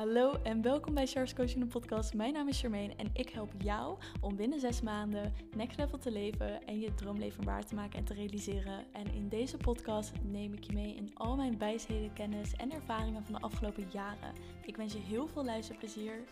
Hallo en welkom bij Charles Coaching podcast. Mijn naam is Charmaine en ik help jou om binnen zes maanden next level te leven en je droomleven waar te maken en te realiseren. En in deze podcast neem ik je mee in al mijn wijsheden, kennis en ervaringen van de afgelopen jaren. Ik wens je heel veel luisterplezier.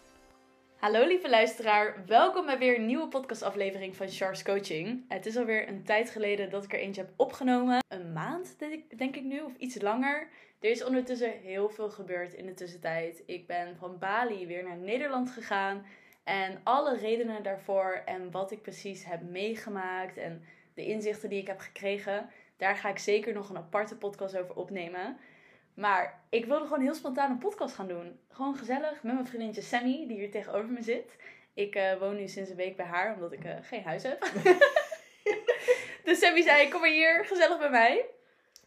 Hallo lieve luisteraar, welkom bij weer een nieuwe podcastaflevering van Charles Coaching. Het is alweer een tijd geleden dat ik er eentje heb opgenomen. Een maand denk ik nu, of iets langer. Er is ondertussen heel veel gebeurd in de tussentijd. Ik ben van Bali weer naar Nederland gegaan. En alle redenen daarvoor en wat ik precies heb meegemaakt en de inzichten die ik heb gekregen, daar ga ik zeker nog een aparte podcast over opnemen. Maar ik wilde gewoon heel spontaan een podcast gaan doen. Gewoon gezellig met mijn vriendinnetje Sammy, die hier tegenover me zit. Ik uh, woon nu sinds een week bij haar, omdat ik uh, geen huis heb. dus Sammy zei, kom maar hier, gezellig bij mij.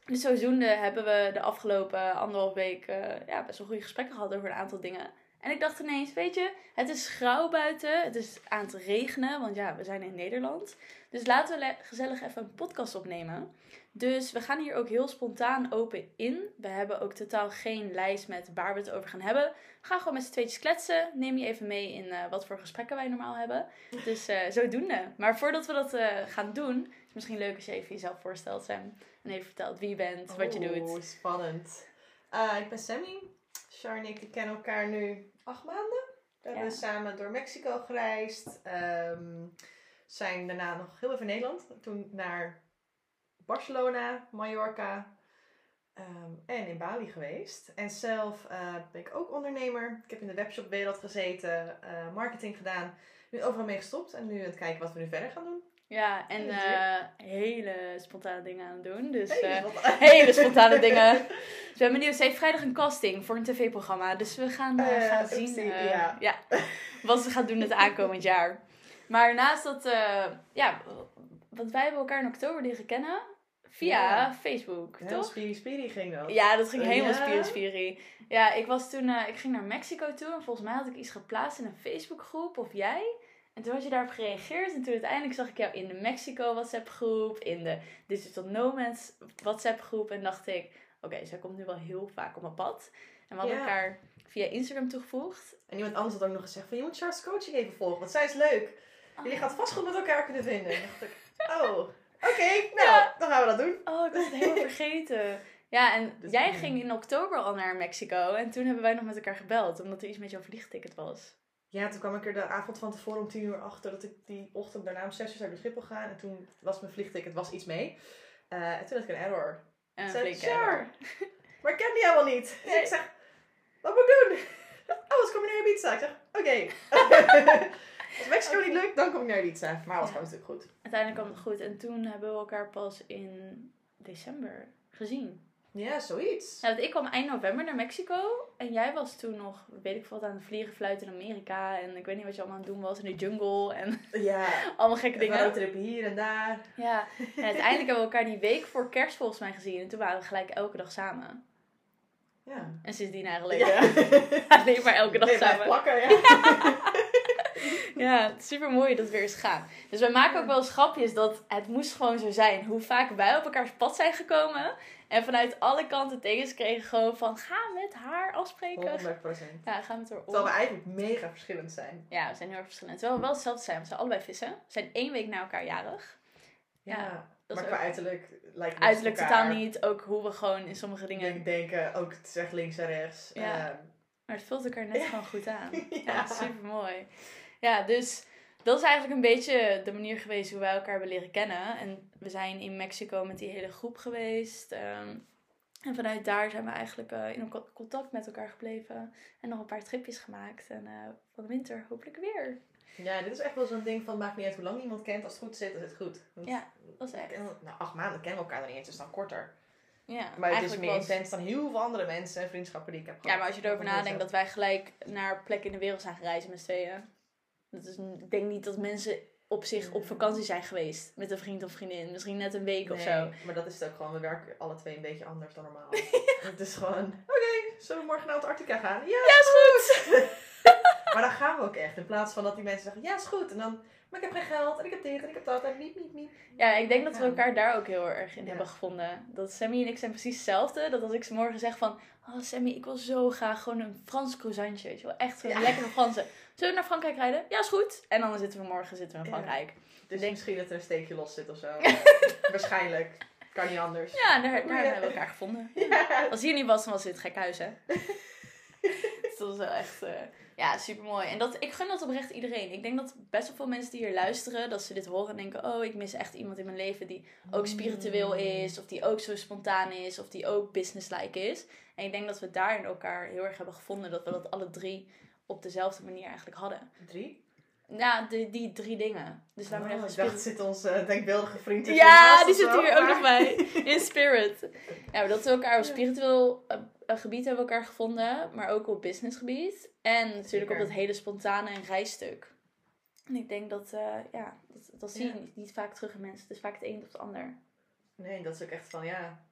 Dus zodoende hebben we de afgelopen anderhalf week uh, ja, best wel goede gesprekken gehad over een aantal dingen. En ik dacht ineens, weet je, het is grauw buiten. Het is aan het regenen, want ja, we zijn in Nederland. Dus laten we gezellig even een podcast opnemen. Dus we gaan hier ook heel spontaan open in. We hebben ook totaal geen lijst met waar we het over gaan hebben. We gaan gewoon met z'n tweetjes kletsen. Neem je even mee in uh, wat voor gesprekken wij normaal hebben. Dus uh, zodoende. Maar voordat we dat uh, gaan doen, is het misschien leuk als je even jezelf voorstelt, Sam. En even vertelt wie je bent, wat je doet. Oeh, spannend. ik ben Sammy. Char en ik kennen elkaar nu acht maanden. We hebben samen door Mexico gereisd. Um, zijn daarna nog heel even in Nederland. Toen naar Barcelona, Mallorca um, en in Bali geweest. En zelf uh, ben ik ook ondernemer. Ik heb in de webshopwereld gezeten, uh, marketing gedaan. Nu overal mee gestopt en nu aan het kijken wat we nu verder gaan doen. Ja, en uh, hele spontane dingen aan het doen. Dus hele, spontane, hele spontane dingen. Dus we hebben benieuwd. Ze heeft vrijdag een casting voor een tv-programma. Dus we gaan, gaan zien ja. ja. wat ze gaat doen het aankomend jaar. Maar naast dat, ja, want wij hebben elkaar in oktober leren kennen. Via ja. Facebook, Heel toch? Spiri Spiri ging dat. Ja, dat ging helemaal ja. Spiri Spiri. Ja, ik was toen, ik ging naar Mexico toe en volgens mij had ik iets geplaatst in een Facebookgroep of jij. En toen had je daarop gereageerd en toen uiteindelijk zag ik jou in de Mexico WhatsApp groep, in de Digital Nomads WhatsApp groep en dacht ik, oké, okay, zij komt nu wel heel vaak op mijn pad. En we hadden elkaar via Instagram toegevoegd. En iemand anders had ook nog gezegd van, je moet Charles Coaching even volgen, want zij is leuk. Oh. Jullie gaat vast goed met elkaar kunnen vinden. En dacht ik, oh... Oké, okay, nou, ja. dan gaan we dat doen. Oh, ik was het helemaal vergeten. Ja, en dus jij ging in oktober al naar Mexico. En toen hebben wij nog met elkaar gebeld. Omdat er iets met jouw vliegticket was. Ja, toen kwam ik er de avond van tevoren om tien uur achter. Dat ik die ochtend daarna om zes uur zou naar Schiphol gaan. En toen was mijn vliegticket was iets mee. Uh, en toen had ik een error. En een zei, sure. error. maar ik ken die helemaal niet. Dus ik zeg, wat moet ik doen? Oh, wat kom je naar Ibiza? Ik zeg, oké. Okay. Als Mexico okay. niet lukt, dan kom ik naar Ibiza. Maar alles ja. kwam natuurlijk goed. Uiteindelijk kwam het goed. En toen hebben we elkaar pas in december gezien. Ja, zoiets. Ja, want ik kwam eind november naar Mexico. En jij was toen nog, weet ik veel, aan het vliegen, fluiten in Amerika. En ik weet niet wat je allemaal aan het doen was in de jungle. En ja. allemaal gekke dingen. Roadtrip hier en daar. Ja. En uiteindelijk hebben we elkaar die week voor kerst volgens mij gezien. En toen waren we gelijk elke dag samen. Ja. En sindsdien eigenlijk ja. alleen maar elke dag nee, samen. plakken, ja. ja, super mooi dat we weer eens gaan. Dus wij maken ook wel eens grapjes dat het moest gewoon zo zijn. Hoe vaak wij op elkaars pad zijn gekomen. En vanuit alle kanten tekens kregen gewoon van ga met haar afspreken. 100%. Ja, ga met haar om. Terwijl we eigenlijk mega verschillend zijn. Ja, we zijn heel erg verschillend. Terwijl we wel hetzelfde zijn. We zijn allebei vissen. We zijn één week na elkaar jarig. Ja, ja dat maar qua ook... uiterlijk lijkt het Uiterlijk totaal niet. Ook hoe we gewoon in sommige dingen... denken. Ook het zegt links en rechts. Ja. Uh, maar het vult elkaar net gewoon goed aan. ja, ja super mooi. Ja, dus dat is eigenlijk een beetje de manier geweest hoe wij elkaar hebben leren kennen. En we zijn in Mexico met die hele groep geweest. Um, en vanuit daar zijn we eigenlijk uh, in contact met elkaar gebleven. En nog een paar tripjes gemaakt. En uh, van de winter hopelijk weer. Ja, dit is echt wel zo'n ding van maakt niet uit hoe lang iemand kent. Als het goed zit, is het goed. Want, ja, dat is echt. Nou, acht maanden kennen we elkaar dan niet eens, dus dan korter. Ja, maar het is meer was... intens dan heel veel andere mensen en vriendschappen die ik heb gehad. Ja, maar als je erover nadenkt dat wij gelijk naar plekken in de wereld zijn gereisd met z'n tweeën. Dat is, ik denk niet dat mensen op zich op vakantie zijn geweest met een vriend of vriendin. Misschien net een week nee, of zo. maar dat is het ook gewoon. We werken alle twee een beetje anders dan normaal. Het is gewoon, oké, okay, zullen we morgen naar Antarctica gaan? Ja, ja is goed! Maar dan gaan we ook echt. In plaats van dat die mensen zeggen, ja, is goed. En dan, maar ik heb geen geld en ik heb dit en ik heb dat en niet, niet, niet. Ja, ik denk dat we elkaar daar ook heel erg in Ja. hebben gevonden. Dat Sammy en ik zijn precies hetzelfde. Dat als ik ze morgen zeg van... Oh Sammy, ik wil zo graag gewoon een Frans croissantje. Weet je wel, echt zo'n Ja. lekkere Franse. Zullen we naar Frankrijk rijden? Ja, is goed. En dan zitten we morgen zitten we in Ja. Frankrijk. Dus denk- misschien dat er een steekje los zit of zo. Waarschijnlijk. Kan niet anders. Ja, daar, daar Ja. hebben we elkaar gevonden. Ja. Als hier niet was, dan was dit gek huis, hè? dus dat is wel echt... eh, ja, super mooi. En dat, ik gun dat oprecht iedereen. Ik denk dat best wel veel mensen die hier luisteren... dat ze dit horen en denken... oh, ik mis echt iemand in mijn leven die ook spiritueel is, of die ook zo spontaan is, of die ook businesslike is. En ik denk dat we daarin elkaar heel erg hebben gevonden dat we dat alle drie op dezelfde manier eigenlijk hadden. Drie? Ja, die, die drie dingen. Dus laat maar Oh, zeggen, ik dacht, zit onze denkbeeldige vriend Ja, die zit hier ook nog bij. In spirit. Ja, maar dat we elkaar op spiritueel eh, eh, gebied hebben we elkaar gevonden, maar ook op businessgebied. En natuurlijk Zeker. op dat hele spontane en reisstuk. En ik denk dat, eh, ja, dat, dat zie je Ja. niet, niet vaak terug in mensen. Het is vaak het een of het ander. Nee, dat is ook echt van, ja...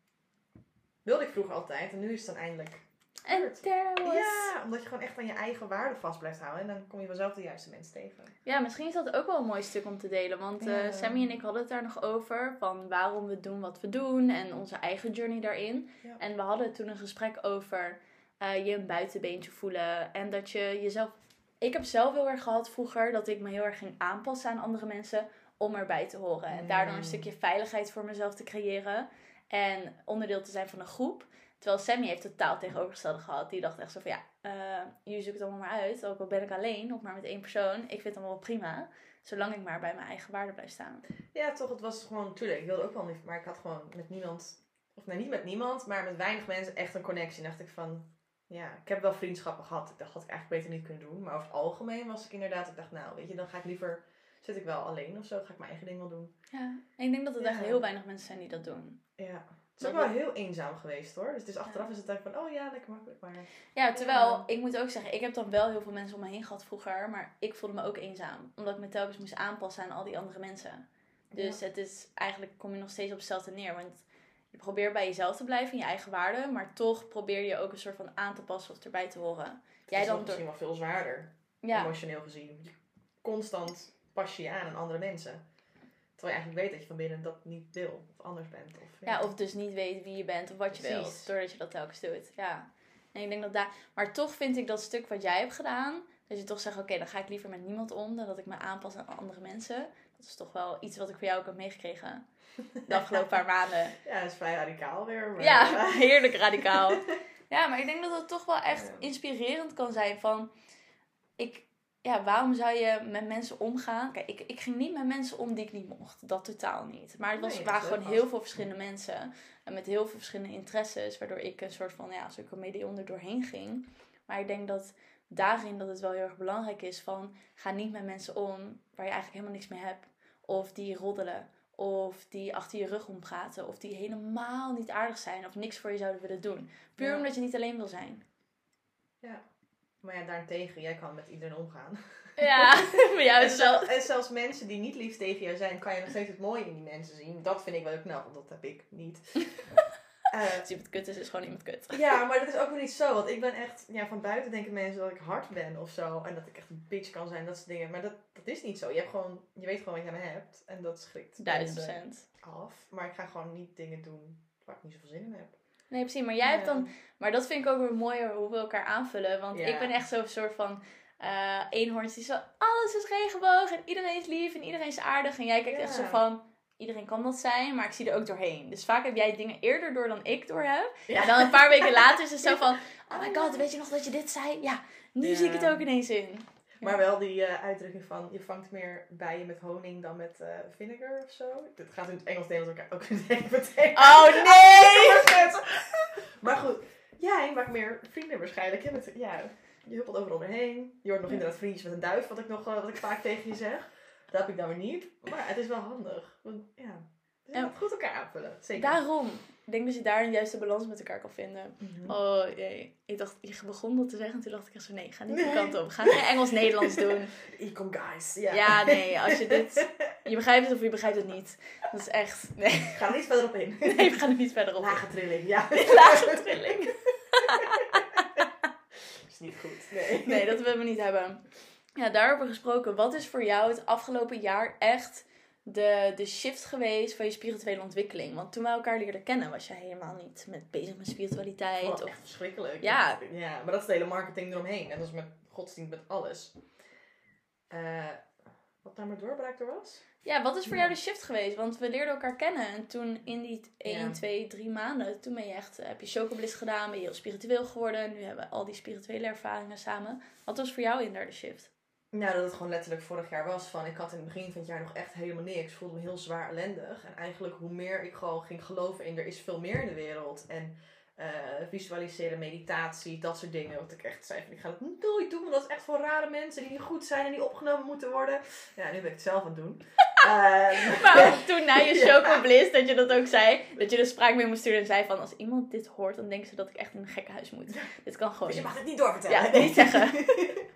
Wilde ik vroeger altijd en nu is het dan eindelijk. En there was... Ja, omdat je gewoon echt aan je eigen waarde vast blijft houden. En dan kom je vanzelf de juiste mensen tegen. Ja, misschien is dat ook wel een mooi stuk om te delen. Want eh. Sammy en ik hadden het daar nog over. Van waarom we doen wat we doen. En onze eigen journey daarin. Ja. En we hadden toen een gesprek over eh, je een buitenbeentje voelen. En dat je jezelf... Ik heb zelf heel erg gehad vroeger dat ik me heel erg ging aanpassen aan andere mensen. Om erbij te horen. En daardoor een Mm. stukje veiligheid voor mezelf te creëren. En onderdeel te zijn van een groep. Terwijl Sammy heeft totaal tegenovergestelde gehad. Die dacht echt zo van ja, eh jullie zoeken het allemaal maar uit. Ook al ben ik alleen of maar met één persoon. Ik vind het allemaal wel prima. Zolang ik maar bij mijn eigen waarde blijf staan. Ja, toch, het was gewoon, tuurlijk, ik wilde ook wel niet, maar ik had gewoon met niemand, of nee, niet met niemand, maar met weinig mensen echt een connectie. En dacht ik van, ja, ik heb wel vriendschappen gehad. Ik dacht, had ik eigenlijk beter niet kunnen doen. Maar over het algemeen was ik inderdaad, ik dacht, nou, weet je, dan ga ik liever, zit ik wel alleen of zo, ga ik mijn eigen ding wel doen. Ja, en ik denk dat er Ja. echt heel weinig mensen zijn die dat doen. Ja. Het is ook wel heel eenzaam geweest hoor. Dus het is achteraf is het eigenlijk van, oh ja, lekker makkelijk, maar... Ja, terwijl Ja. ik moet ook zeggen, ik heb dan wel heel veel mensen om me heen gehad vroeger. Maar ik voelde me ook eenzaam. Omdat ik me telkens moest aanpassen aan al die andere mensen. Dus het is eigenlijk kom je nog steeds op hetzelfde neer. Want je probeert bij jezelf te blijven, in je eigen waarde. Maar toch probeer je ook een soort van aan te passen of erbij te horen. Het Jij is dan door- misschien wel veel zwaarder, Ja, emotioneel gezien. Constant pas je je aan aan andere mensen. Terwijl je eigenlijk weet dat je van binnen dat niet wil of anders bent. Of, Ja, of dus niet weet wie je bent of wat je Precies. wilt. Doordat je dat telkens doet. Ja. En ik denk dat daar. Maar toch vind ik dat stuk wat jij hebt gedaan. Dat je toch zegt: oké, dan ga ik liever met niemand om dan dat ik me aanpas aan andere mensen. Dat is toch wel iets wat ik voor jou ook heb meegekregen. De afgelopen paar maanden. Ja, dat is vrij radicaal weer. Maar Ja, heerlijk radicaal. Ja, maar ik denk dat het toch wel echt inspirerend kan zijn van... Ik, ja, waarom zou je met mensen omgaan? Kijk, ik, ik ging niet met mensen om die ik niet mocht. Dat totaal niet. Maar het was, Nee, waren gewoon heel veel verschillende mensen. En met heel veel verschillende interesses. Waardoor ik een soort van, ja, zulke medion er doorheen ging. Maar ik denk dat daarin dat het wel heel erg belangrijk is van... Ga niet met mensen om waar je eigenlijk helemaal niks mee hebt. Of die roddelen. Of die achter je rug ompraten. Of die helemaal niet aardig zijn. Of niks voor je zouden willen doen. Puur Ja. omdat je niet alleen wil zijn. Maar ja, daarentegen, jij kan met iedereen omgaan. Ja, voor jou En, is het wel... zelfs, en zelfs mensen die niet lief tegen jou zijn, kan je nog steeds het mooie in die mensen zien. Dat vind ik wel knap, want dat heb ik niet. Eh, Als iemand kut is, is gewoon iemand kut. ja, maar dat is ook weer niet zo. Want ik ben echt, ja, van buiten denken mensen dat ik hard ben of zo. En dat ik echt een bitch kan zijn, dat soort dingen. Maar dat, dat is niet zo. Je, hebt gewoon, je weet gewoon wat je aan me hebt. En dat schrikt Duizend procent. af. Maar ik ga gewoon niet dingen doen waar ik niet zoveel zin in heb. Nee, precies. Maar jij hebt dan... Maar dat vind ik ook weer mooier hoe we elkaar aanvullen. Want Ja. ik ben echt zo'n soort van... eh eenhoorns die zo... Alles is regenboog en iedereen is lief en iedereen is aardig. En jij kijkt echt zo van... Iedereen kan dat zijn, maar ik zie er ook doorheen. Dus vaak heb jij dingen eerder door dan ik door heb. Ja. En dan een paar weken later is het zo van... Oh my god, weet je nog dat je dit zei? Ja, nu Ja. zie ik het ook ineens in. Maar wel die eh, uitdrukking van je vangt meer bijen met honing dan met eh, vinegar of zo. Dit gaat in het Engels Nederlands elkaar ook denken betekenen. Oh nee! maar goed, jij maakt meer vrienden waarschijnlijk. Je, met, ja, je huppelt overal doorheen. Je hoort nog inderdaad vriendjes met een duif, wat ik, nog, eh, wat ik vaak tegen je zeg. Dat heb ik dan weer niet. Maar het is wel handig. Want ja, dus je moet goed elkaar aanvullen. Zeker. Daarom. Ik denk dat je daar een juiste balans met elkaar kan vinden. Mhm. Oh jee. Ik dacht, je begon dat te zeggen en toen dacht ik echt zo, nee, ga niet die Nee. kant op. Ga Engels-Nederlands doen. Ecom guys. Ja. Ja, nee, als je dit... Je begrijpt het of je begrijpt het niet. Dat is echt... Nee, Ga er niet verder op in. nee we gaan er niet verder op. Lage trilling, ja. Lage trilling. is niet goed. Nee. Nee, dat willen we niet hebben. Ja, daarover gesproken. Wat is voor jou het afgelopen jaar echt de, de shift geweest van je spirituele ontwikkeling? Want toen we elkaar leerden kennen, was jij helemaal niet met, bezig met spiritualiteit. Oh, of... echt verschrikkelijk. Ja. ja. Maar dat is de hele marketing eromheen. En dat is met godsdienst, met alles. Eh, wat daar mijn doorbraak door was? Ja, wat is voor jou de shift geweest? Want we leerden elkaar kennen. En toen in die 1, Ja. 2, 3 maanden, toen ben je echt, eh, heb je chocobliss gedaan, ben je heel spiritueel geworden. Nu hebben we al die spirituele ervaringen samen. Wat was voor jou in daar de shift? Nou, dat het gewoon letterlijk vorig jaar was. Van, ik had in het begin van het jaar nog echt helemaal niks. Ik voelde me heel zwaar ellendig. En eigenlijk hoe meer ik gewoon ging geloven in er is veel meer in de wereld. En eh, visualiseren, meditatie, dat soort dingen. Want ik echt zei van, ik ga dat nooit doen. Want dat is echt voor rare mensen die niet goed zijn en die opgenomen moeten worden. Ja, nu ben ik het zelf aan het doen. Ehm, Maar toen na je Ja. chocobliss, dat je dat ook zei. Dat je de spraak mee moest sturen en zei van, als iemand dit hoort, dan denken ze dat ik echt in een gekkenhuis moet. Dit kan gewoon Dus je mag het niet doorvertellen. Ja, niet zeggen.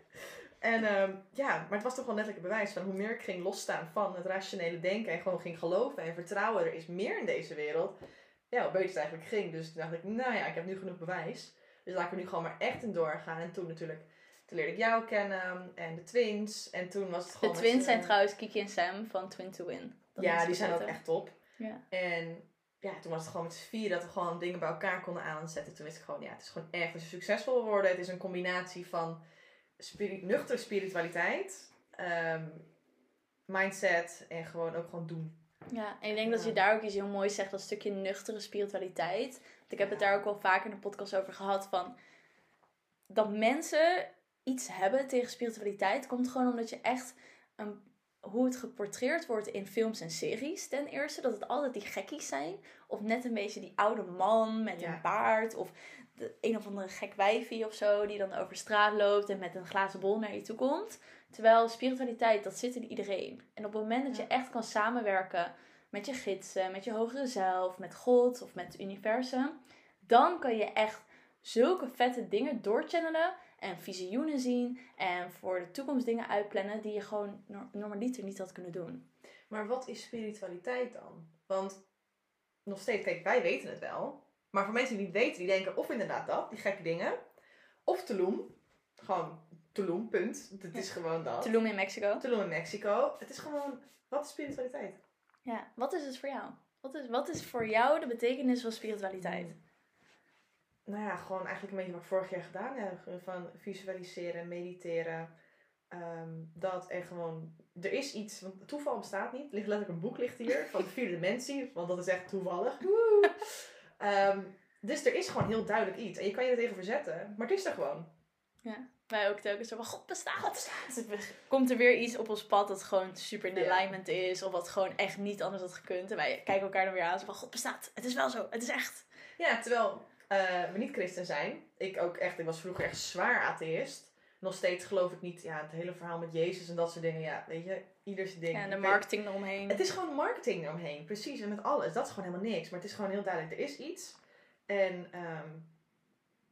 en ehm, ja, maar het was toch wel letterlijk een bewijs van hoe meer ik ging losstaan van het rationele denken en gewoon ging geloven en vertrouwen, er is meer in deze wereld. Ja, hoe beter het eigenlijk ging. Dus toen dacht ik, nou ja, ik heb nu genoeg bewijs. Dus laat ik er nu gewoon maar echt in doorgaan. En toen natuurlijk, toen leerde ik jou kennen en de twins. En toen was het De gewoon... met twins zijn trouwens Kiki en Sam van Twin to Win. Dat Ja, die zijn ook echt top. Ja. En ja, toen was het gewoon met z'n vier dat we gewoon dingen bij elkaar konden aanzetten. Toen wist ik gewoon, ja, het is gewoon echt als je succesvol worden. Het is een combinatie van spiri nuchtere spiritualiteit, ehm, mindset en gewoon ook gewoon doen. Ja, en ik denk dat je daar ook iets heel moois zegt, dat stukje nuchtere spiritualiteit. Want ik heb het daar ook wel vaak in de podcast over gehad van dat mensen iets hebben tegen spiritualiteit komt gewoon omdat je echt een, hoe het geportreerd wordt in films en series ten eerste, dat het altijd die gekkies zijn of net een beetje die oude man met Ja. een baard of de een of andere gek wijfie of zo die dan over straat loopt en met een glazen bol naar je toe komt. Terwijl spiritualiteit, dat zit in iedereen. En op het moment dat je echt kan samenwerken met je gidsen, met je hogere zelf, met God of met het universum, dan kan je echt zulke vette dingen doorchannelen en visioenen zien en voor de toekomst dingen uitplannen die je gewoon nor- normaliter niet had kunnen doen. Maar wat is spiritualiteit dan? Want nog steeds, kijk, wij weten het wel. Maar voor mensen die het niet weten, die denken of inderdaad dat, die gekke dingen. Of Tulum. Gewoon Tulum, punt. Het is gewoon dat. Tulum in Mexico. Tulum in Mexico. Het is gewoon, wat is spiritualiteit? Ja, wat is het voor jou? Wat is, wat is voor jou de betekenis van spiritualiteit? Nou ja, gewoon eigenlijk een beetje wat ik vorig jaar gedaan heb. Van visualiseren, mediteren. Ehm, dat er gewoon, er is iets, want toeval bestaat niet. Er ligt letterlijk een boek ligt hier van de vierde dimensie, want dat is echt toevallig. Woe! Ehm, dus er is gewoon heel duidelijk iets. En je kan je er tegen verzetten, maar het is er gewoon. Wij ook telkens zo van God bestaat. Dus komt er weer iets op ons pad dat gewoon super in Ja. alignment is. Of wat gewoon echt niet anders had gekund. En wij kijken elkaar dan weer aan. Zo van God bestaat. Het is wel zo. Het is echt. Ja, terwijl eh, we niet christen zijn. Ik ook echt, ik was vroeger echt zwaar atheïst. Nog steeds geloof ik niet, ja, het hele verhaal met Jezus en dat soort dingen. Ja, weet je, ieder zijn ding. Ja, en de marketing eromheen. Het is gewoon marketing eromheen, precies. En met alles. Dat is gewoon helemaal niks. Maar het is gewoon heel duidelijk, er is iets. En ehm,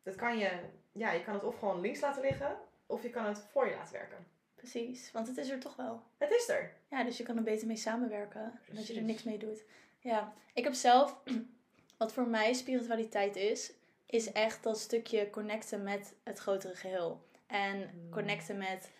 dat kan je, ja, je kan het of gewoon links laten liggen, of je kan het voor je laten werken. Precies. Want het is er toch wel. Het is er. Ja, dus je kan er beter mee samenwerken. Dat je er niks mee doet. Ja, ik heb zelf, wat voor mij spiritualiteit is, is echt dat stukje connecten met het grotere geheel. En Mm. connecten met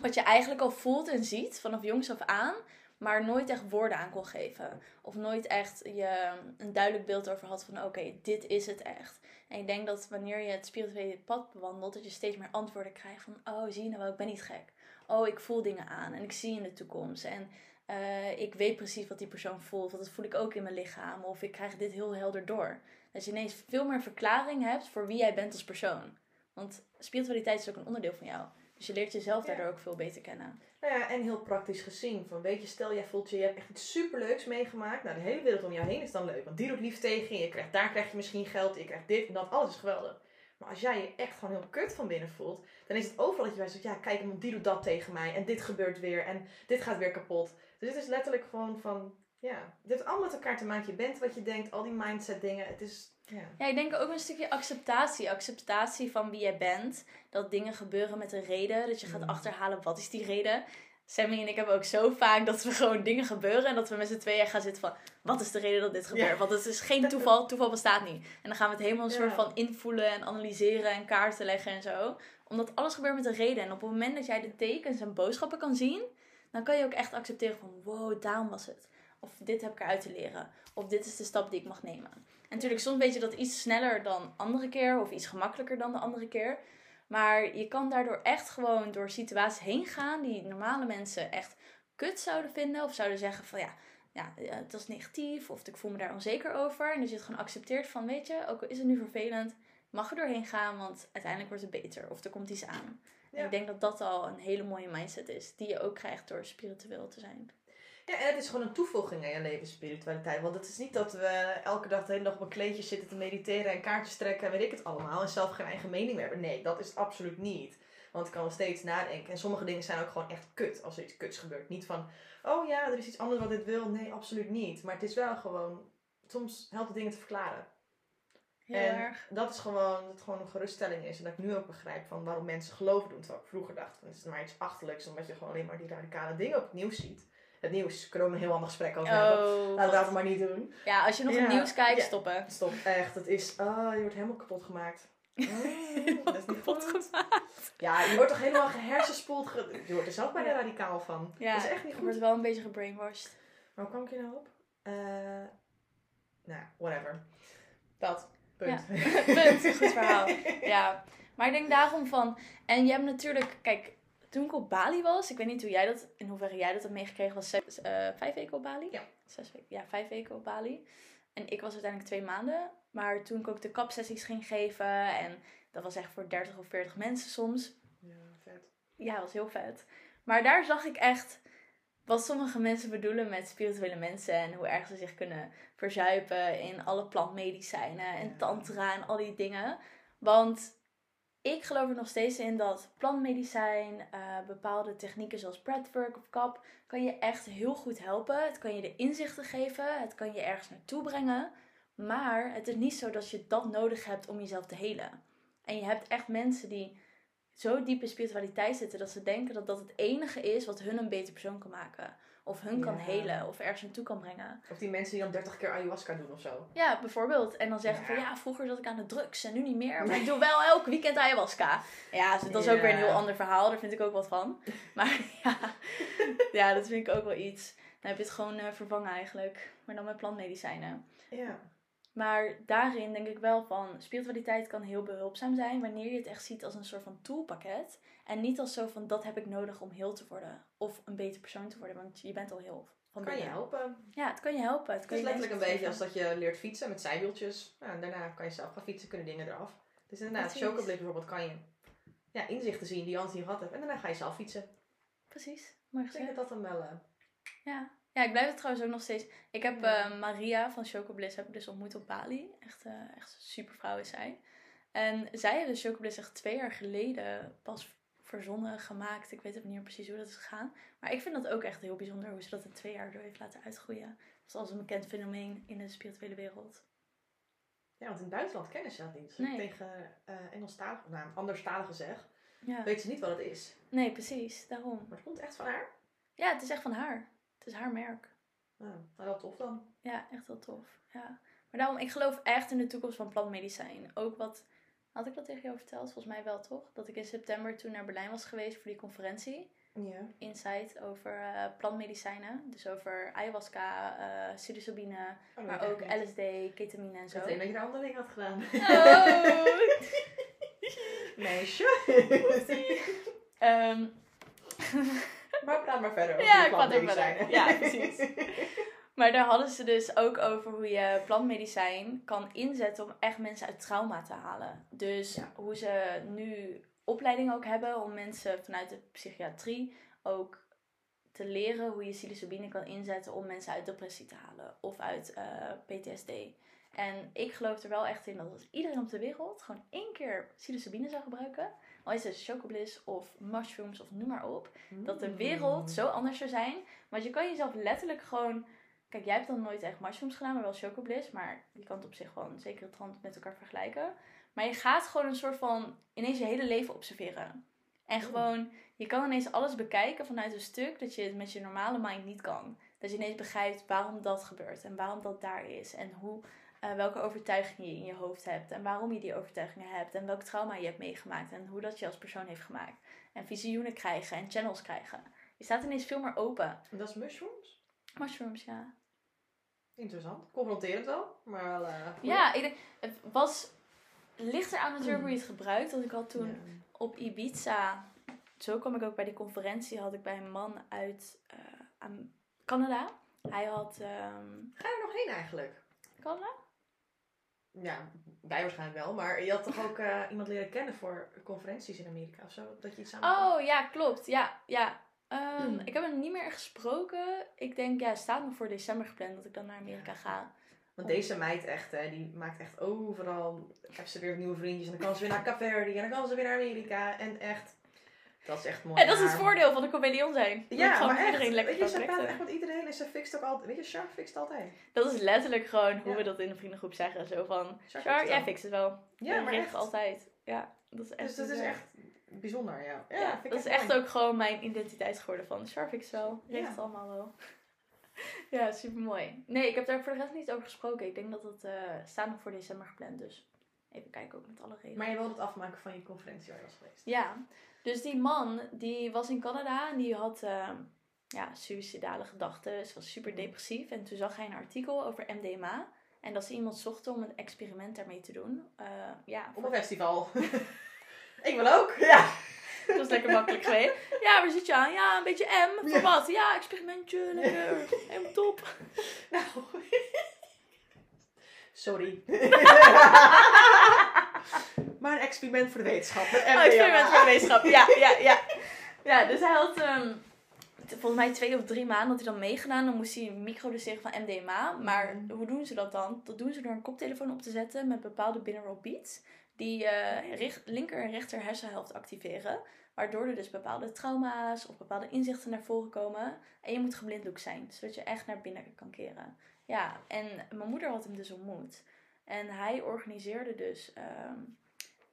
wat je eigenlijk al voelt en ziet vanaf jongs af aan, maar nooit echt woorden aan kon geven. Of nooit echt je een duidelijk beeld over had van oké, dit is het echt. En ik denk dat wanneer je het spirituele pad bewandelt, dat je steeds meer antwoorden krijgt van oh, zie je nou wel, ik ben niet gek. Oh, ik voel dingen aan en ik zie in de toekomst. En eh, ik weet precies wat die persoon voelt, want dat voel ik ook in mijn lichaam. Of ik krijg dit heel helder door. Dat je ineens veel meer verklaring hebt voor wie jij bent als persoon. Want spiritualiteit is ook een onderdeel van jou. Dus je leert jezelf Ja. daardoor ook veel beter kennen. Nou ja, en heel praktisch gezien. Van, weet je, stel jij voelt je, je hebt echt iets superleuks meegemaakt. Nou, de hele wereld om jou heen is dan leuk. Want die doet lief tegen je. je krijgt, daar krijg je misschien geld. Je krijgt dit en dat. Alles is geweldig. Maar als jij je echt gewoon heel kut van binnen voelt. Dan is het overal dat je bij zegt, ja kijk, want die doet dat tegen mij. En dit gebeurt weer. En dit gaat weer kapot. Dus het is letterlijk gewoon van, ja. Het heeft allemaal met elkaar te maken. Je bent wat je denkt. Al die mindset dingen. Het is, ja. Ja, ik denk ook een stukje acceptatie. Acceptatie van wie jij bent. Dat dingen gebeuren met een reden. Dat je gaat Mm. achterhalen wat is die reden. Sammy en ik hebben ook zo vaak dat we gewoon dingen gebeuren. En dat we met z'n tweeën gaan zitten van, wat is de reden dat dit gebeurt? Ja. Want het is geen toeval, toeval bestaat niet. En dan gaan we het helemaal een soort Ja. van invoelen en analyseren en kaarten leggen en zo. Omdat alles gebeurt met een reden. En op het moment dat jij de tekens en boodschappen kan zien, dan kan je ook echt accepteren van, wow, daarom was het. Of dit heb ik eruit te leren. Of dit is de stap die ik mag nemen. En natuurlijk, soms weet je dat iets sneller dan andere keer. Of iets gemakkelijker dan de andere keer. Maar je kan daardoor echt gewoon door situaties heen gaan die normale mensen echt kut zouden vinden. Of zouden zeggen van ja, ja, het is negatief. Of ik voel me daar onzeker over. En dus je het gewoon accepteert van weet je, ook al is het nu vervelend, mag er doorheen gaan. Want uiteindelijk wordt het beter. Of er komt iets aan. En ik denk dat dat al een hele mooie mindset is. Die je ook krijgt door spiritueel te zijn. Ja, en het is gewoon een toevoeging aan je leven, spiritualiteit. Want het is niet dat we elke dag de hele dag op een kleedje zitten te mediteren en kaartjes trekken en weet ik het allemaal. En zelf geen eigen mening meer hebben. Nee, dat is het absoluut niet. Want ik kan nog steeds nadenken. En sommige dingen zijn ook gewoon echt kut als er iets kuts gebeurt. Niet van, oh ja, er is iets anders wat dit wil. Nee, absoluut niet. Maar het is wel gewoon, soms helpt het dingen te verklaren. Heel en erg. dat is gewoon, dat het gewoon een geruststelling is. En dat ik nu ook begrijp van waarom mensen geloven doen. Terwijl ik vroeger dacht, van, het is maar iets achterlijks. Omdat je gewoon alleen maar die radicale dingen op het nieuws ziet. Het nieuws, kunnen we een heel ander gesprek over hebben. Oh, Laten we dat maar niet doen. ja, als je nog Ja. het nieuws kijkt, stoppen. Stop, echt. Het is, ah, je wordt helemaal kapot gemaakt. Mm, dat is niet Kapot goed. gemaakt. Ja, je wordt toch helemaal gehersenspoeld. Ge je wordt er zelf bijna radicaal van. Ja, dat is echt niet je goed. wordt wel een beetje gebrainwashed. Maar hoe kwam ik hier nou op? Eh nou, whatever. Dat. Punt. Ja. Punt. Goed verhaal. Ja, maar ik denk daarom van. En je hebt natuurlijk, kijk, toen ik op Bali was, ik weet niet hoe jij dat, in hoeverre jij dat hebt meegekregen, was zes, eh, vijf weken op Bali? Ja. Zes weken, ja, vijf weken op Bali. En ik was uiteindelijk twee maanden. Maar toen ik ook de kapsessies ging geven, en dat was echt voor 30 of 40 mensen soms. Ja, vet. Ja, dat was heel vet. Maar daar zag ik echt wat sommige mensen bedoelen met spirituele mensen en hoe erg ze zich kunnen verzuipen in alle plantmedicijnen en tantra en al die dingen. Want ik geloof er nog steeds in dat plantmedicijn, eh, bepaalde technieken zoals breathwork of kap, kan je echt heel goed helpen. Het kan je de inzichten geven, het kan je ergens naartoe brengen. Maar het is niet zo dat je dat nodig hebt om jezelf te helen. En je hebt echt mensen die zo diep in spiritualiteit zitten dat ze denken dat dat het enige is wat hun een beter persoon kan maken. Of hun kan helen of ergens naartoe kan brengen. Of die mensen die dan 30 keer ayahuasca doen of zo. Ja, bijvoorbeeld. En dan zeggen Ja. van ja, vroeger zat ik aan de drugs en nu niet meer. Maar ik doe wel elk weekend ayahuasca. Ja, dat is ook weer een heel ander verhaal. Daar vind ik ook wat van. Maar ja, ja dat vind ik ook wel iets. Dan heb je het gewoon eh, vervangen eigenlijk. Maar dan met plantmedicijnen. Ja. Maar daarin denk ik wel van spiritualiteit kan heel behulpzaam zijn wanneer je het echt ziet als een soort van toolpakket. En niet als zo van dat heb ik nodig om heel te worden. Of een beter persoon te worden, want je bent al heel van Kan je helpen. Ja, het kan je helpen. Het, Het is letterlijk een beetje als dat je leert fietsen met zijwieltjes. Nou, en daarna kan je zelf gaan fietsen, kunnen dingen eraf. Dus inderdaad, chocoblik bijvoorbeeld kan je ja, inzichten zien die je anders niet gehad hebt. En daarna ga je zelf fietsen. Precies, mooi Ik denk dat dat hem wel... eh, Ja. Ja, ik blijf het trouwens ook nog steeds. Ik heb Ja. eh, Maria van Chocobliss heb ik dus ontmoet op Bali. Echt, eh, echt een super vrouw is zij. En zij heeft dus Chocobliss echt twee jaar geleden pas verzonnen, gemaakt. Ik weet ook niet meer precies hoe dat is gegaan. Maar ik vind dat ook echt heel bijzonder hoe ze dat in twee jaar door heeft laten uitgroeien. Dat is als een bekend fenomeen in de spirituele wereld. Ja, want in het buitenland kennen ze dat niet. Dus Nee. tegen eh Engelstaligen, nou, anderstaligen zeg, Ja. weet ze niet wat het is. Nee, precies. Daarom. Maar het komt echt van haar. Ja, het is echt van haar. Is haar merk. Nou, nou wel tof dan. Ja, echt wel tof. Ja. Maar daarom, ik geloof echt in de toekomst van plantmedicijn. Ook wat, had ik dat tegen jou verteld? Volgens mij wel toch? Dat ik in september toen naar Berlijn was geweest voor die conferentie. Ja. Insight over eh, plantmedicijnen. Dus over ayahuasca, eh psilocybine, Oh, maar ook LSD, ketamine en zo. Ik denk dat je de andere ding had gedaan. Oh! Meisje. Ehm, maar praat maar verder over Ja, ik praat er verder. Ja, precies. Maar daar hadden ze dus ook over hoe je plantmedicijn kan inzetten om echt mensen uit trauma te halen. Dus Ja. hoe ze nu opleidingen ook hebben om mensen vanuit de psychiatrie ook te leren hoe je psilocybine kan inzetten om mensen uit depressie te halen of uit eh, PTSD. En ik geloof er wel echt in dat als iedereen op de wereld gewoon één keer psilocybine zou gebruiken, al is het chocobliss of mushrooms of noem maar op, dat de wereld zo anders zou zijn. Want je kan jezelf letterlijk gewoon. Kijk, jij hebt dan nooit echt mushrooms gedaan, maar wel chocobliss. Maar je kan het op zich gewoon zeker het trant met elkaar vergelijken. Maar je gaat gewoon een soort van ineens je hele leven observeren. En gewoon, je kan ineens alles bekijken vanuit een stuk dat je het met je normale mind niet kan. Dat je ineens begrijpt waarom dat gebeurt en waarom dat daar is. En hoe, eh, welke overtuigingen je in je hoofd hebt. En waarom je die overtuigingen hebt. En welk trauma je hebt meegemaakt. En hoe dat je als persoon heeft gemaakt. En visioenen krijgen en channels krijgen. Je staat ineens veel meer open. En dat is mushrooms? Mushrooms, ja. Interessant. Confronterend wel, maar wel... eh. Ja, ik denk, het was... Ligt er aan natuurlijk hoe je het gebruikt. Want ik had toen Ja. op Ibiza... Zo kwam ik ook bij die conferentie. Had ik bij een man uit aan Canada. Hij had... ehm Ga je er nog heen eigenlijk? Canada? Ja, wij waarschijnlijk wel, maar je had toch ook eh, iemand leren kennen voor conferenties in Amerika of zo? Dat je iets samen... Oh, ja, klopt. Ja, ja. Ehm, Mm. Ik heb hem niet meer gesproken. Ik denk, ja, het staat nog voor december gepland dat ik dan naar Amerika ga. Want deze meid echt, hè, die maakt echt overal... Heeft ze weer nieuwe vriendjes en dan kan ze weer naar Verde en dan kan ze weer naar Amerika. En echt, dat is echt mooi. En dat is het voordeel van de chameleon zijn. Ja, maar met echt, iedereen lekker weet je, ze praat echt met iedereen en ze fixt ook altijd... Weet je, Char fixt altijd. Dat is letterlijk gewoon hoe Ja. we dat in de vriendengroep zeggen. Zo van, Char jij fixt het wel. Ja, maar echt. altijd. Ja, dat is echt Dus dat is echt bijzonder, ja. Ja, Ja, vind ik dat is echt ook gewoon mijn identiteit geworden van Char fixt wel. Regelt Ja. het allemaal wel. ja, super mooi. Nee, ik heb daar voor de rest niet over gesproken. Ik denk dat het eh, staat nog voor december gepland. Dus even kijken ook met alle regels. Maar je wilde het afmaken van je conferentie waar je was geweest. Ja, dus die man die was in Canada en die had eh, ja, suïcidale gedachten. Ze was super depressief. En toen zag hij een artikel over MDMA. En dat ze iemand zochten om een experiment daarmee te doen. Eh, ja, Op een festival. ik wil ook. Ja. dat was lekker makkelijk geweest. Ja, waar zit je aan? Ja, een beetje M. Voor Ja. wat? Ja, experimentje, lekker. Helemaal top. Nou. Sorry. maar een experiment voor de wetenschap. Met Oh, experiment voor de wetenschap. Ja, ja, ja. Ja, dus hij had ehm, volgens mij twee of drie maanden had hij dan meegedaan. Dan moest hij microdoseren van MDMA. Maar Mhm. hoe doen ze dat dan? Dat doen ze door een koptelefoon op te zetten met bepaalde binaural beats. Die richt- linker en rechter hersenhelft activeren. Waardoor er dus bepaalde trauma's of bepaalde inzichten naar voren komen. En je moet geblinddoekt zijn, zodat je echt naar binnen kan keren. Ja, en mijn moeder had hem dus ontmoet. En hij organiseerde dus ehm,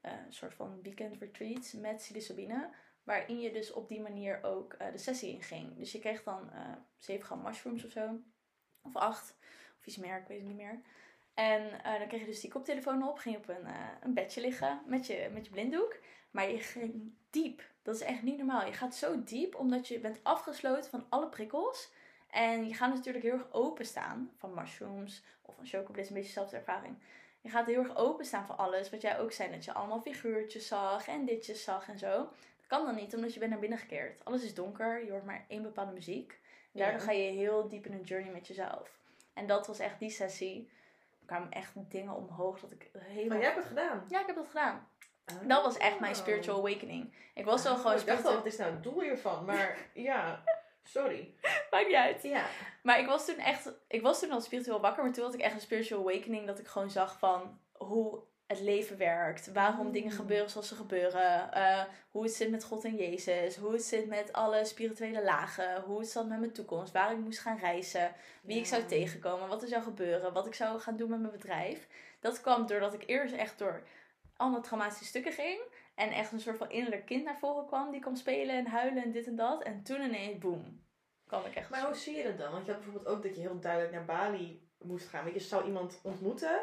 een soort van weekend retreats met psilocybine. Waarin je dus op die manier ook eh, de sessie inging. Dus je kreeg dan eh 7 gram mushrooms of zo. Of 8. Of iets meer, ik weet het niet meer. En eh, dan kreeg je dus die koptelefoon op. Ging op een, eh, een bedje liggen met je, met je blinddoek. Maar je ging diep. Dat is echt niet normaal. Je gaat zo diep omdat je bent afgesloten van alle prikkels. En je gaat natuurlijk heel erg openstaan van mushrooms of van chocobliss. Een beetje dezelfde ervaring. Je gaat heel erg openstaan voor alles. Wat jij ook zei, dat je allemaal figuurtjes zag en ditjes zag en zo. Dat kan dan niet, omdat je bent naar binnen gekeerd. Alles is donker, je hoort maar één bepaalde muziek. Daardoor Ja. ga je heel diep in een journey met jezelf. En dat was echt die sessie. Er kwamen echt dingen omhoog dat ik helemaal... Maar jij hebt het gedaan. Ja, ik heb dat gedaan. Dat was echt mijn spiritual awakening. Ik was wel Oh, gewoon Ik dacht al, wat is nou het doel hiervan? Maar ja, sorry. Maakt niet uit. Ja. Maar ik was toen echt, ik was toen al spiritueel wakker, maar toen had ik echt een spiritual awakening dat ik gewoon zag van hoe het leven werkt, waarom Mm. dingen gebeuren zoals ze gebeuren, eh, hoe het zit met God en Jezus, hoe het zit met alle spirituele lagen, hoe het zat met mijn toekomst, waar ik moest gaan reizen, wie ik zou tegenkomen, wat er zou gebeuren, wat ik zou gaan doen met mijn bedrijf. Dat kwam doordat ik eerst echt door allemaal traumatische stukken ging en echt een soort van innerlijk kind naar voren kwam die kwam spelen en huilen en dit en dat en toen ineens boom kwam ik echt Maar hoe zie je dat dan? Want je had bijvoorbeeld ook dat je heel duidelijk naar Bali moest gaan. Weet je, zou iemand ontmoeten.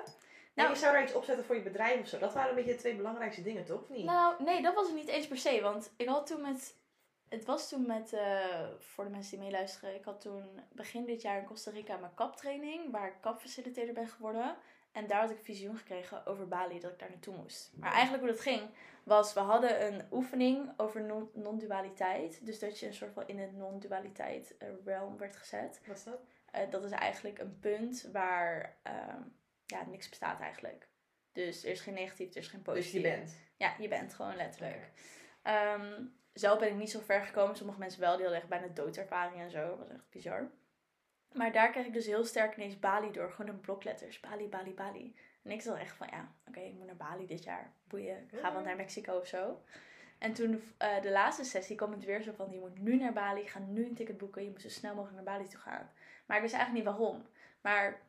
Nou- en je zou daar iets opzetten voor je bedrijf of zo. Dat waren een beetje de twee belangrijkste dingen, toch? Of niet? Nou, nee, dat was het niet eens per se. Want ik had toen met. Het was toen met. eh, voor de mensen die meeluisteren. Ik had toen begin dit jaar in Costa Rica mijn kaptraining. Waar ik kapfacilitator ben geworden. En daar had ik visioen gekregen over Bali. Dat ik daar naartoe moest. Maar eigenlijk hoe dat ging. Was we hadden een oefening over non- non-dualiteit. Dus dat je een soort van in het non-dualiteit eh, realm werd gezet. Wat is dat? Eh, dat is eigenlijk een punt waar. ehm, ja, niks bestaat eigenlijk. Dus er is geen negatief, er is geen positief. Dus je bent. Ja, je bent gewoon letterlijk. Ehm, zelf ben ik niet zo ver gekomen. Sommige mensen wel, die hadden echt bijna doodervaring en zo. Dat was echt bizar. Maar daar kreeg ik dus heel sterk ineens Bali door. Gewoon een blokletters. Bali, Bali, Bali. En ik zat echt van, ja, oké, ik moet naar Bali dit jaar. Boeien, ik ga wel naar Mexico of zo. En toen eh, de laatste sessie kwam het weer zo van, je moet nu naar Bali. Ga nu een ticket boeken. Je moet zo snel mogelijk naar Bali toe gaan. Maar ik wist eigenlijk niet waarom. Maar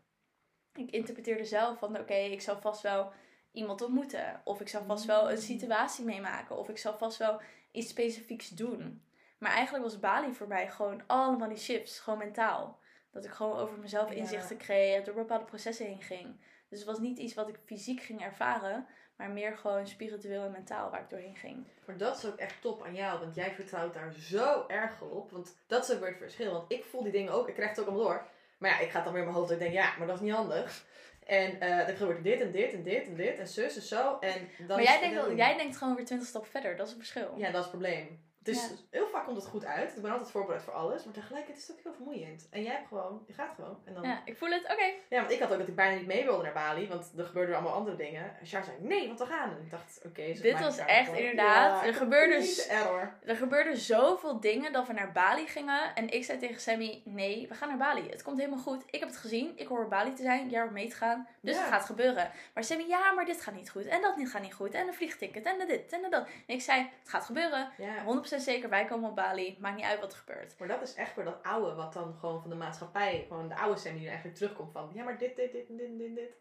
ik interpreteerde zelf van, oké, ik zou vast wel iemand ontmoeten. Of ik zou vast wel een situatie meemaken. Of ik zou vast wel iets specifieks doen. Maar eigenlijk was Bali voor mij gewoon allemaal die shifts. Gewoon mentaal. Dat ik gewoon over mezelf inzichten kreeg. Door bepaalde processen heen ging. Dus het was niet iets wat ik fysiek ging ervaren. Maar meer gewoon spiritueel en mentaal waar ik doorheen ging. Maar dat is ook echt top aan jou, want jij vertrouwt daar zo erg op. Want dat is ook weer het verschil. Want ik voel die dingen ook, ik krijg het ook allemaal door. Maar ja, ik ga het dan weer in mijn hoofd en ik denk, ja, maar dat is niet handig. En eh dan gebeurt dit en dit en dit en dit en zus en zo. En dan maar jij denkt, wel- jij denkt gewoon weer 20 stappen verder. Dat is het verschil. Ja, dat is het probleem. Dus Ja. heel vaak komt het goed uit. Ik ben altijd voorbereid voor alles. Maar tegelijkertijd is het ook heel vermoeiend. En jij hebt gewoon, je gaat gewoon. En dan, ja. Ja, ik voel het. Oké. want ik had ook dat ik bijna niet mee wilde naar Bali. Want er gebeurden allemaal andere dingen. En Char zei, nee, want we gaan. En ik dacht, oké. ze Dit was echt gewoon- inderdaad, Ja, er gebeurde error. Er gebeurden zoveel dingen dat we naar Bali gingen. En ik zei tegen Sammy: Nee, we gaan naar Bali. Het komt helemaal goed. Ik heb het gezien. Ik hoor Bali te zijn. Jij hoort mee te gaan. Dus Ja. het gaat gebeuren. Maar Sammy: Ja, maar dit gaat niet goed. En dat niet gaat niet goed. En een vliegticket. En dit. En dat. En ik zei: Het gaat gebeuren. Ja. 100% zeker. Wij komen op Bali. Maakt niet uit wat er gebeurt. Maar dat is echt weer dat oude, wat dan gewoon van de maatschappij, gewoon de oude Sam die er eigenlijk terugkomt van, ja, maar dit, dit, dit, en dit, dit, dit.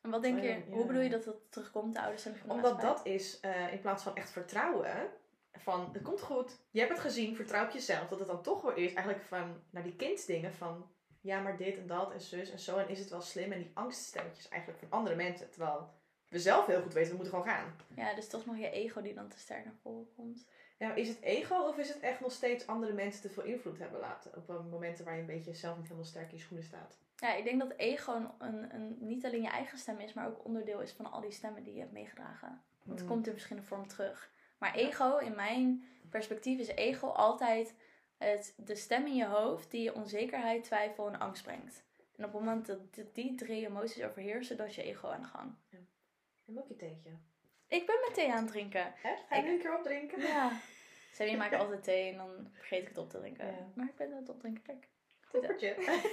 En wat denk je? Ja. Hoe bedoel je dat dat terugkomt, de ouders en van de Omdat maatschappij? dat is, eh, in plaats van echt vertrouwen, van, het komt goed, je hebt het gezien, vertrouw op jezelf, dat het dan toch weer is, eigenlijk van, naar die kindsdingen van, ja, maar dit en dat en zus en zo, en is het wel slim, en die angststemmetjes eigenlijk van andere mensen, terwijl we zelf heel goed weten, we moeten gewoon gaan. Ja, dus toch nog je ego die dan te sterk naar voren komt. Ja, is het ego of is het echt nog steeds andere mensen te veel invloed hebben laten? Op momenten waar je een beetje zelf niet helemaal sterk in je schoenen staat. Ja, ik denk dat ego een, een, een- niet alleen je eigen stem is, maar ook onderdeel is van al die stemmen die je hebt meegedragen. Want het Mm. komt in verschillende vormen terug. Maar ego, in mijn perspectief, is ego altijd het, de stem in je hoofd die je onzekerheid, twijfel en angst brengt. En op het moment dat die- drie emoties overheersen, dan is je ego aan de gang. Neem ook je theetje. Ik ben met thee aan het drinken. Hè? Ga je Ik- nu een keer opdrinken? Ja. Sammy maakt altijd thee en dan vergeet ik het op te drinken. Ja. Maar ik ben aan het opdrinken, kijk. Toppertje.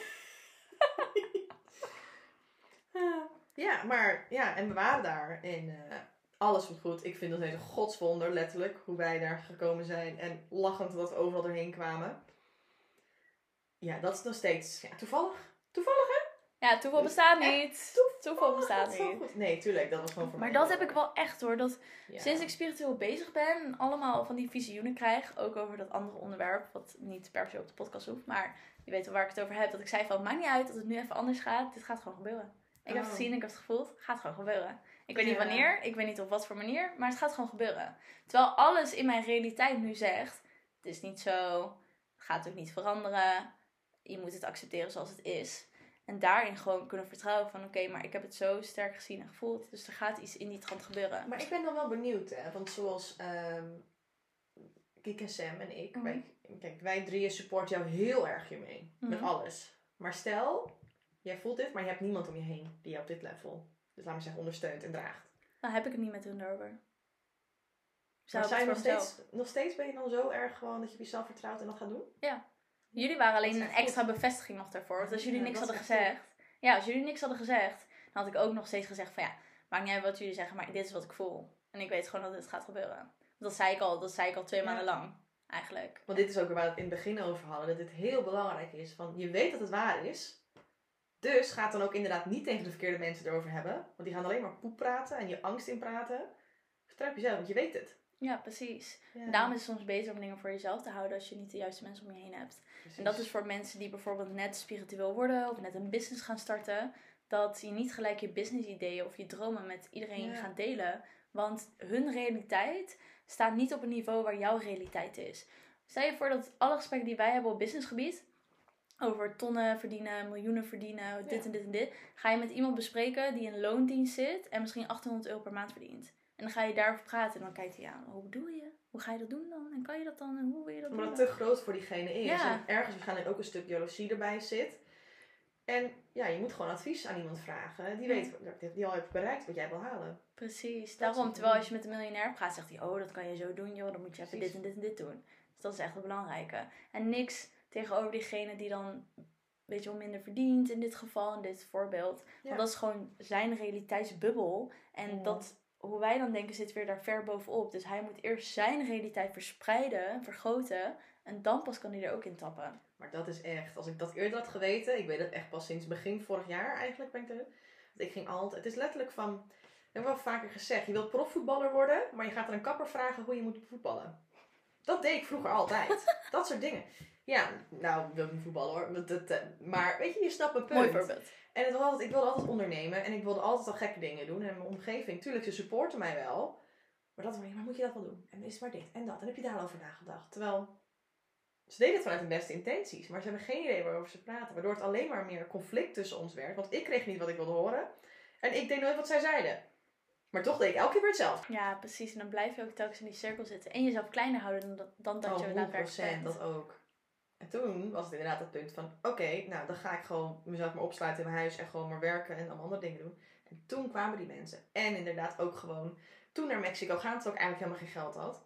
ja, maar ja, en we waren daar en eh, alles was goed. Ik vind dat een godswonder, letterlijk, hoe wij daar gekomen zijn. En lachend dat we overal doorheen kwamen. Ja, dat is nog steeds ja, toevallig. Toevallig, hè? Ja, toeval bestaat niet. Toeval bestaat niet. goed. Nee, tuurlijk, dat was gewoon voor Maar mij. dat heb ik wel echt hoor. Dat Ja. Sinds ik spiritueel bezig ben en allemaal van die visioenen krijg, ook over dat andere onderwerp, wat niet per se op de podcast hoeft, maar je weet wel waar ik het over heb, dat ik zei van, maakt niet uit dat het nu even anders gaat, dit gaat gewoon gebeuren. Ik heb het Oh. gezien, ik heb het gevoeld, gaat gewoon gebeuren. Ik weet niet wanneer, ik weet niet op wat voor manier, maar het gaat gewoon gebeuren. Terwijl alles in mijn realiteit nu zegt, het is niet zo, het gaat ook niet veranderen, je moet het accepteren zoals het is. En daarin gewoon kunnen vertrouwen van, oké, maar ik heb het zo sterk gezien en gevoeld, dus er gaat iets in die trant gebeuren. Maar ik ben dan wel benieuwd, hè. Want zoals ehm Kik en Sam en ik, Mhm. wij, kijk, wij drieën support jou heel erg hiermee. Met Mhm. alles. Maar stel, jij voelt dit, maar je hebt niemand om je heen die jou op dit level, dus laat maar zeggen, ondersteunt en draagt. Dan heb ik het niet met hun erover. Zou maar zijn nog steeds, nog steeds ben je dan zo erg gewoon dat je op jezelf vertrouwt en dat gaat doen? Jullie waren alleen een extra bevestiging nog daarvoor. Want als jullie niks hadden gezegd. Ja, als jullie niks hadden gezegd. Dan had ik ook nog steeds gezegd van ja, maakt niet uit wat jullie zeggen, maar dit is wat ik voel. En ik weet gewoon dat dit gaat gebeuren. Dat zei ik al, dat zei ik al twee Ja. maanden lang. Eigenlijk. Want dit is ook waar we het in het begin over hadden, dat dit heel belangrijk is. Van, je weet dat het waar is, dus ga het dan ook inderdaad niet tegen de verkeerde mensen erover hebben. Want die gaan alleen maar poep praten en je angst inpraten. Vertrouw op jezelf, want je weet het. Ja, precies. Ja. Daarom is het soms beter om dingen voor jezelf te houden als je niet de juiste mensen om je heen hebt. Precies. En dat is voor mensen die bijvoorbeeld net spiritueel worden of net een business gaan starten. Dat je niet gelijk je business ideeën of je dromen met iedereen Ja. gaat delen. Want hun realiteit staat niet op een niveau waar jouw realiteit is. Stel je voor dat alle gesprekken die wij hebben op businessgebied. Over tonnen verdienen, miljoenen verdienen, dit Ja. en dit en dit. Ga je met iemand bespreken die in loondienst zit en misschien 800 euro per maand verdient. En dan ga je daarover praten en dan kijkt hij aan. Hoe bedoel je? Hoe ga je dat doen dan? En kan je dat dan? En hoe wil je dat Omdat doen? het te groot voor diegene is. Ja. En ergens waarschijnlijk ook een stuk jaloezie erbij zit. En ja, je moet gewoon advies aan iemand vragen. Die weet, die al heeft bereikt wat jij wil halen. Precies, Dat daarom. Terwijl als je met een miljonair praat, zegt hij, oh, dat kan je zo doen, joh. Dan moet je even Precies. dit en dit en dit doen. Dus dat is echt het belangrijke. En niks tegenover diegene die dan, weet je wel, minder verdient in dit geval, in dit voorbeeld. Ja. Want dat is gewoon zijn realiteitsbubbel. En Ja. dat, hoe wij dan denken, zit weer daar ver bovenop. Dus hij moet eerst zijn realiteit verspreiden, vergroten. En dan pas kan hij er ook in tappen. Maar dat is echt, als ik dat eerder had geweten, ik weet het echt pas sinds begin vorig jaar eigenlijk ben ik er. Want ik ging altijd, het is letterlijk van, heb wel vaker gezegd. Je wilt profvoetballer worden, maar je gaat aan een kapper vragen hoe je moet voetballen. Dat deed ik vroeger altijd. dat soort dingen. Ja, nou, wil ik niet voetballen hoor. Dat, dat, maar weet je, je snapt mijn punt. Mooi voorbeeld. En het was altijd, ik wilde altijd ondernemen en ik wilde altijd al gekke dingen doen. En mijn omgeving, tuurlijk, ze supporten mij wel. Maar dat maar moet je dat wel doen? En is maar dit en dat. En heb je daar over nagedacht? Terwijl, ze deden het vanuit de beste intenties. Maar ze hebben geen idee waarover ze praten. Waardoor het alleen maar meer conflict tussen ons werd. Want ik kreeg niet wat ik wilde horen. En ik deed nooit wat zij zeiden. Maar toch deed ik elke keer weer hetzelfde. Ja, precies. En dan blijf je ook telkens in die cirkel zitten. En jezelf kleiner houden dan dat, dan dat oh, je daadwerkelijk bent. dat ook. En toen was het inderdaad het punt van... Oké, nou dan ga ik gewoon mezelf maar opsluiten in mijn huis. En gewoon maar werken en allemaal andere dingen doen. En toen kwamen die mensen. En inderdaad ook gewoon... Toen naar Mexico gaan, terwijl ik eigenlijk helemaal geen geld had.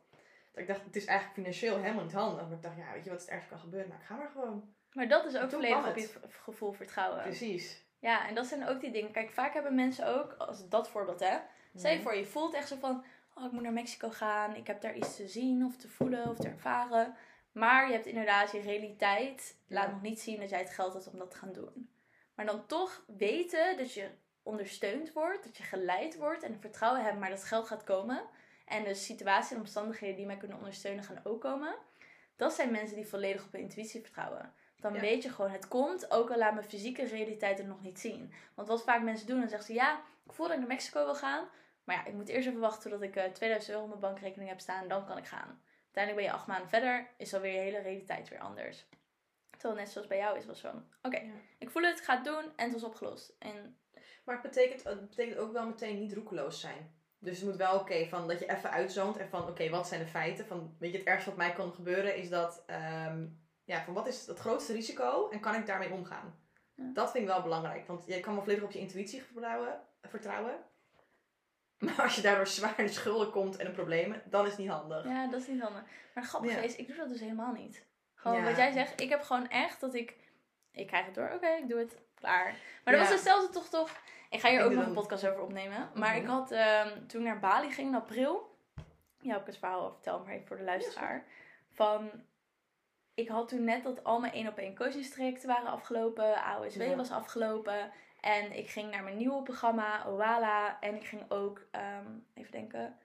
Dat ik dacht, het is eigenlijk financieel helemaal niet handig. Maar ik dacht, ja, weet je wat het ergste kan gebeuren? Nou, ik ga maar gewoon. Maar dat is ook volledig op je gevoel vertrouwen. Precies. Ja, en dat zijn ook die dingen. Kijk, vaak hebben mensen ook, als dat voorbeeld hè. Stel je voor, je voelt echt zo van, oh, ik moet naar Mexico gaan. Ik heb daar iets te zien of te voelen of te ervaren. Maar je hebt inderdaad je realiteit. Laat nog niet zien dat jij het geld hebt om dat te gaan doen. Maar dan toch weten dat je ondersteund wordt, dat je geleid wordt en vertrouwen hebben, maar dat geld gaat komen. En de situatie en omstandigheden die mij kunnen ondersteunen gaan ook komen. Dat zijn mensen die volledig op hun intuïtie vertrouwen. Dan weet je gewoon, het komt, ook al laat mijn fysieke realiteit het nog niet zien. Want wat vaak mensen doen, dan zeggen ze, ja, ik voel dat ik naar Mexico wil gaan. Maar ja, ik moet eerst even wachten totdat ik 2000 eh, euro op mijn bankrekening heb staan. Dan kan ik gaan. Uiteindelijk ben je acht maanden verder, is alweer je hele realiteit weer anders. Terwijl net zoals bij jou is, was van, oké, ik voel het, ga het doen en het was opgelost. En... Maar het betekent, het betekent ook wel meteen niet roekeloos zijn. Dus het moet wel oké, van dat je even uitzoont en van oké, wat zijn de feiten? Van, weet je, het ergste wat mij kan gebeuren is dat, um, ja, van wat is het grootste risico en kan ik daarmee omgaan? Dat vind ik wel belangrijk, want je kan wel volledig op je intuïtie vertrouwen, vertrouwen. Maar als je daardoor zwaar in de schulden komt en een probleem, dan is het niet handig. Ja, dat is niet handig. Maar het grappige is, ik doe dat dus helemaal niet. Gewoon wat jij zegt, ik heb gewoon echt dat ik, ik krijg het door, oké, ik doe het, klaar. Maar dat was hetzelfde toch toch, ik ga hier ook nog een podcast over opnemen. Maar ik mhm. had, um, toen ik naar Bali ging in april, ja, heb ik het verhaal al verteld, maar even voor de luisteraar. Van, ik had toen net dat al mijn één op één coachingstrajecten waren afgelopen, AOSW was afgelopen. En ik ging naar mijn nieuwe programma, Oala. En ik ging ook, ehm, even denken.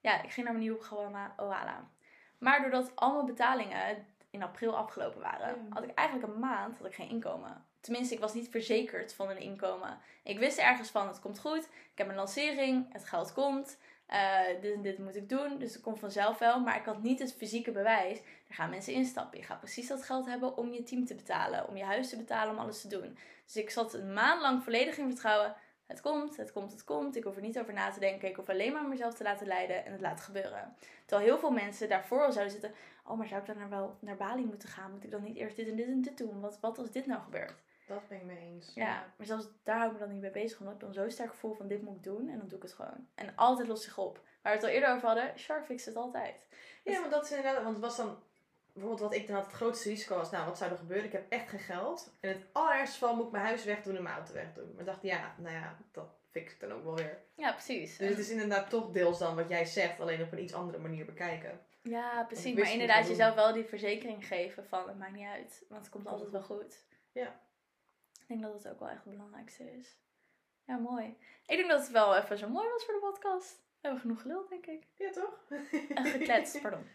Ja, ik ging naar mijn nieuwe programma, Oala. Maar doordat al mijn betalingen in april afgelopen waren, had ik eigenlijk een maand had ik geen inkomen. Tenminste, ik was niet verzekerd van een inkomen. Ik wist ergens van, het komt goed. Ik heb een lancering, het geld komt. Uh, dit en dit moet ik doen, dus het komt vanzelf wel. Maar ik had niet het fysieke bewijs. Er gaan mensen instappen. Je gaat precies dat geld hebben om je team te betalen, om je huis te betalen, om alles te doen. Dus ik zat een maand lang volledig in vertrouwen. Het komt, het komt, het komt. Ik hoef er niet over na te denken. Ik hoef alleen maar mezelf te laten leiden en het laten gebeuren. Terwijl heel veel mensen daarvoor al zouden zitten. Oh, maar zou ik dan wel naar Bali moeten gaan? Moet ik dan niet eerst dit en dit en dit doen? Wat, wat als dit nou gebeurt? Dat ben ik mee eens. Ja, maar zelfs daar hou ik me dan niet mee bezig. Omdat ik dan zo sterk gevoel van dit moet ik doen. En dan doe ik het gewoon. En altijd lost zich op. Waar we het al eerder over hadden. Char fixt het altijd. Ja, want dat is inderdaad... Want het was dan... Bijvoorbeeld wat ik dan had het grootste risico was. Nou, wat zou er gebeuren? Ik heb echt geen geld. En het allerergste geval moet ik mijn huis wegdoen en mijn auto wegdoen. Maar ik dacht, ja, nou ja, dat fix ik dan ook wel weer. Ja, precies. Dus het is inderdaad toch deels dan wat jij zegt. Alleen op een iets andere manier bekijken. Ja, precies. Maar inderdaad jezelf wel die verzekering geven van het maakt niet uit. Want het komt altijd wel goed. Ja. Ik denk dat het ook wel echt het belangrijkste is. Ja, mooi. Ik denk dat het wel even zo mooi was voor de podcast. We hebben genoeg geluld, denk ik. Ja, toch? En gekletst, pardon.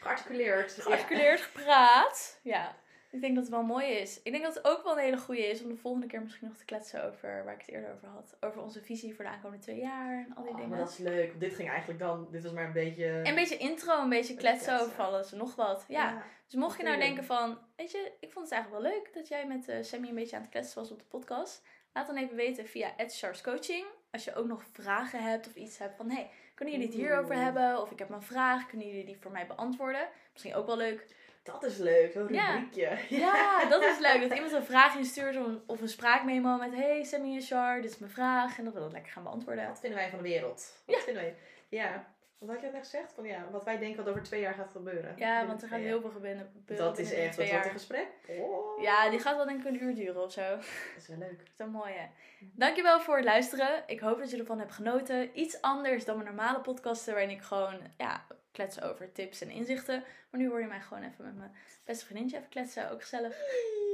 Gearticuleerd. Gearticuleerd, gepraat. Ja. Ik denk dat het wel mooi is. Ik denk dat het ook wel een hele goede is om de volgende keer misschien nog te kletsen over waar ik het eerder over had. Over onze visie voor de aankomende twee jaar en al die oh, dingen. Maar dat is leuk. Dit ging eigenlijk dan, dit was maar een beetje... een beetje intro, een beetje kletsen, over alles en nog wat. Ja. dus mocht je nou denken van, weet je, ik vond het eigenlijk wel leuk dat jij met uh, Sammy een beetje aan het kletsen was op de podcast. Laat dan even weten via Coaching. Als je ook nog vragen hebt of iets hebt van, hey, kunnen jullie het hierover hebben? Of ik heb een vraag, kunnen jullie die voor mij beantwoorden? Misschien ook wel leuk dat is leuk, zo'n rubriekje. Ja. ja, dat is leuk. Dat iemand een vraag instuurt of een spraakmemo met... Hey, Sammy en Char, dit is mijn vraag. En dat we dat lekker gaan beantwoorden. Wat vinden wij van de wereld? Wat ja. vinden wij? Ja. Wat had je net gezegd? Van ja, wat wij denken wat over twee jaar gaat gebeuren. Ja, want er gaat heel veel gebeuren. Dat is echt, wat wordt een gesprek? Oh. Ja, die gaat wel denk ik een uur duren of zo. Dat is wel leuk. Dat is wel mooi hè. Dankjewel voor het luisteren. Ik hoop dat je ervan hebt genoten. Iets anders dan mijn normale podcasten waarin ik gewoon ja, kletsen over tips en inzichten. Maar nu hoor je mij gewoon even met mijn beste vriendje even kletsen. Ook gezellig.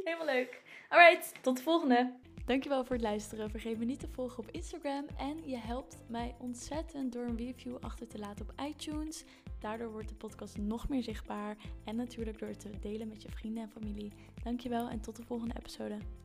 Helemaal leuk. Alright, tot de volgende. Dankjewel voor het luisteren. Vergeet me niet te volgen op Instagram. En je helpt mij ontzettend door een review achter te laten op iTunes. Daardoor wordt de podcast nog meer zichtbaar. En natuurlijk door het te delen met je vrienden en familie. Dankjewel en tot de volgende episode.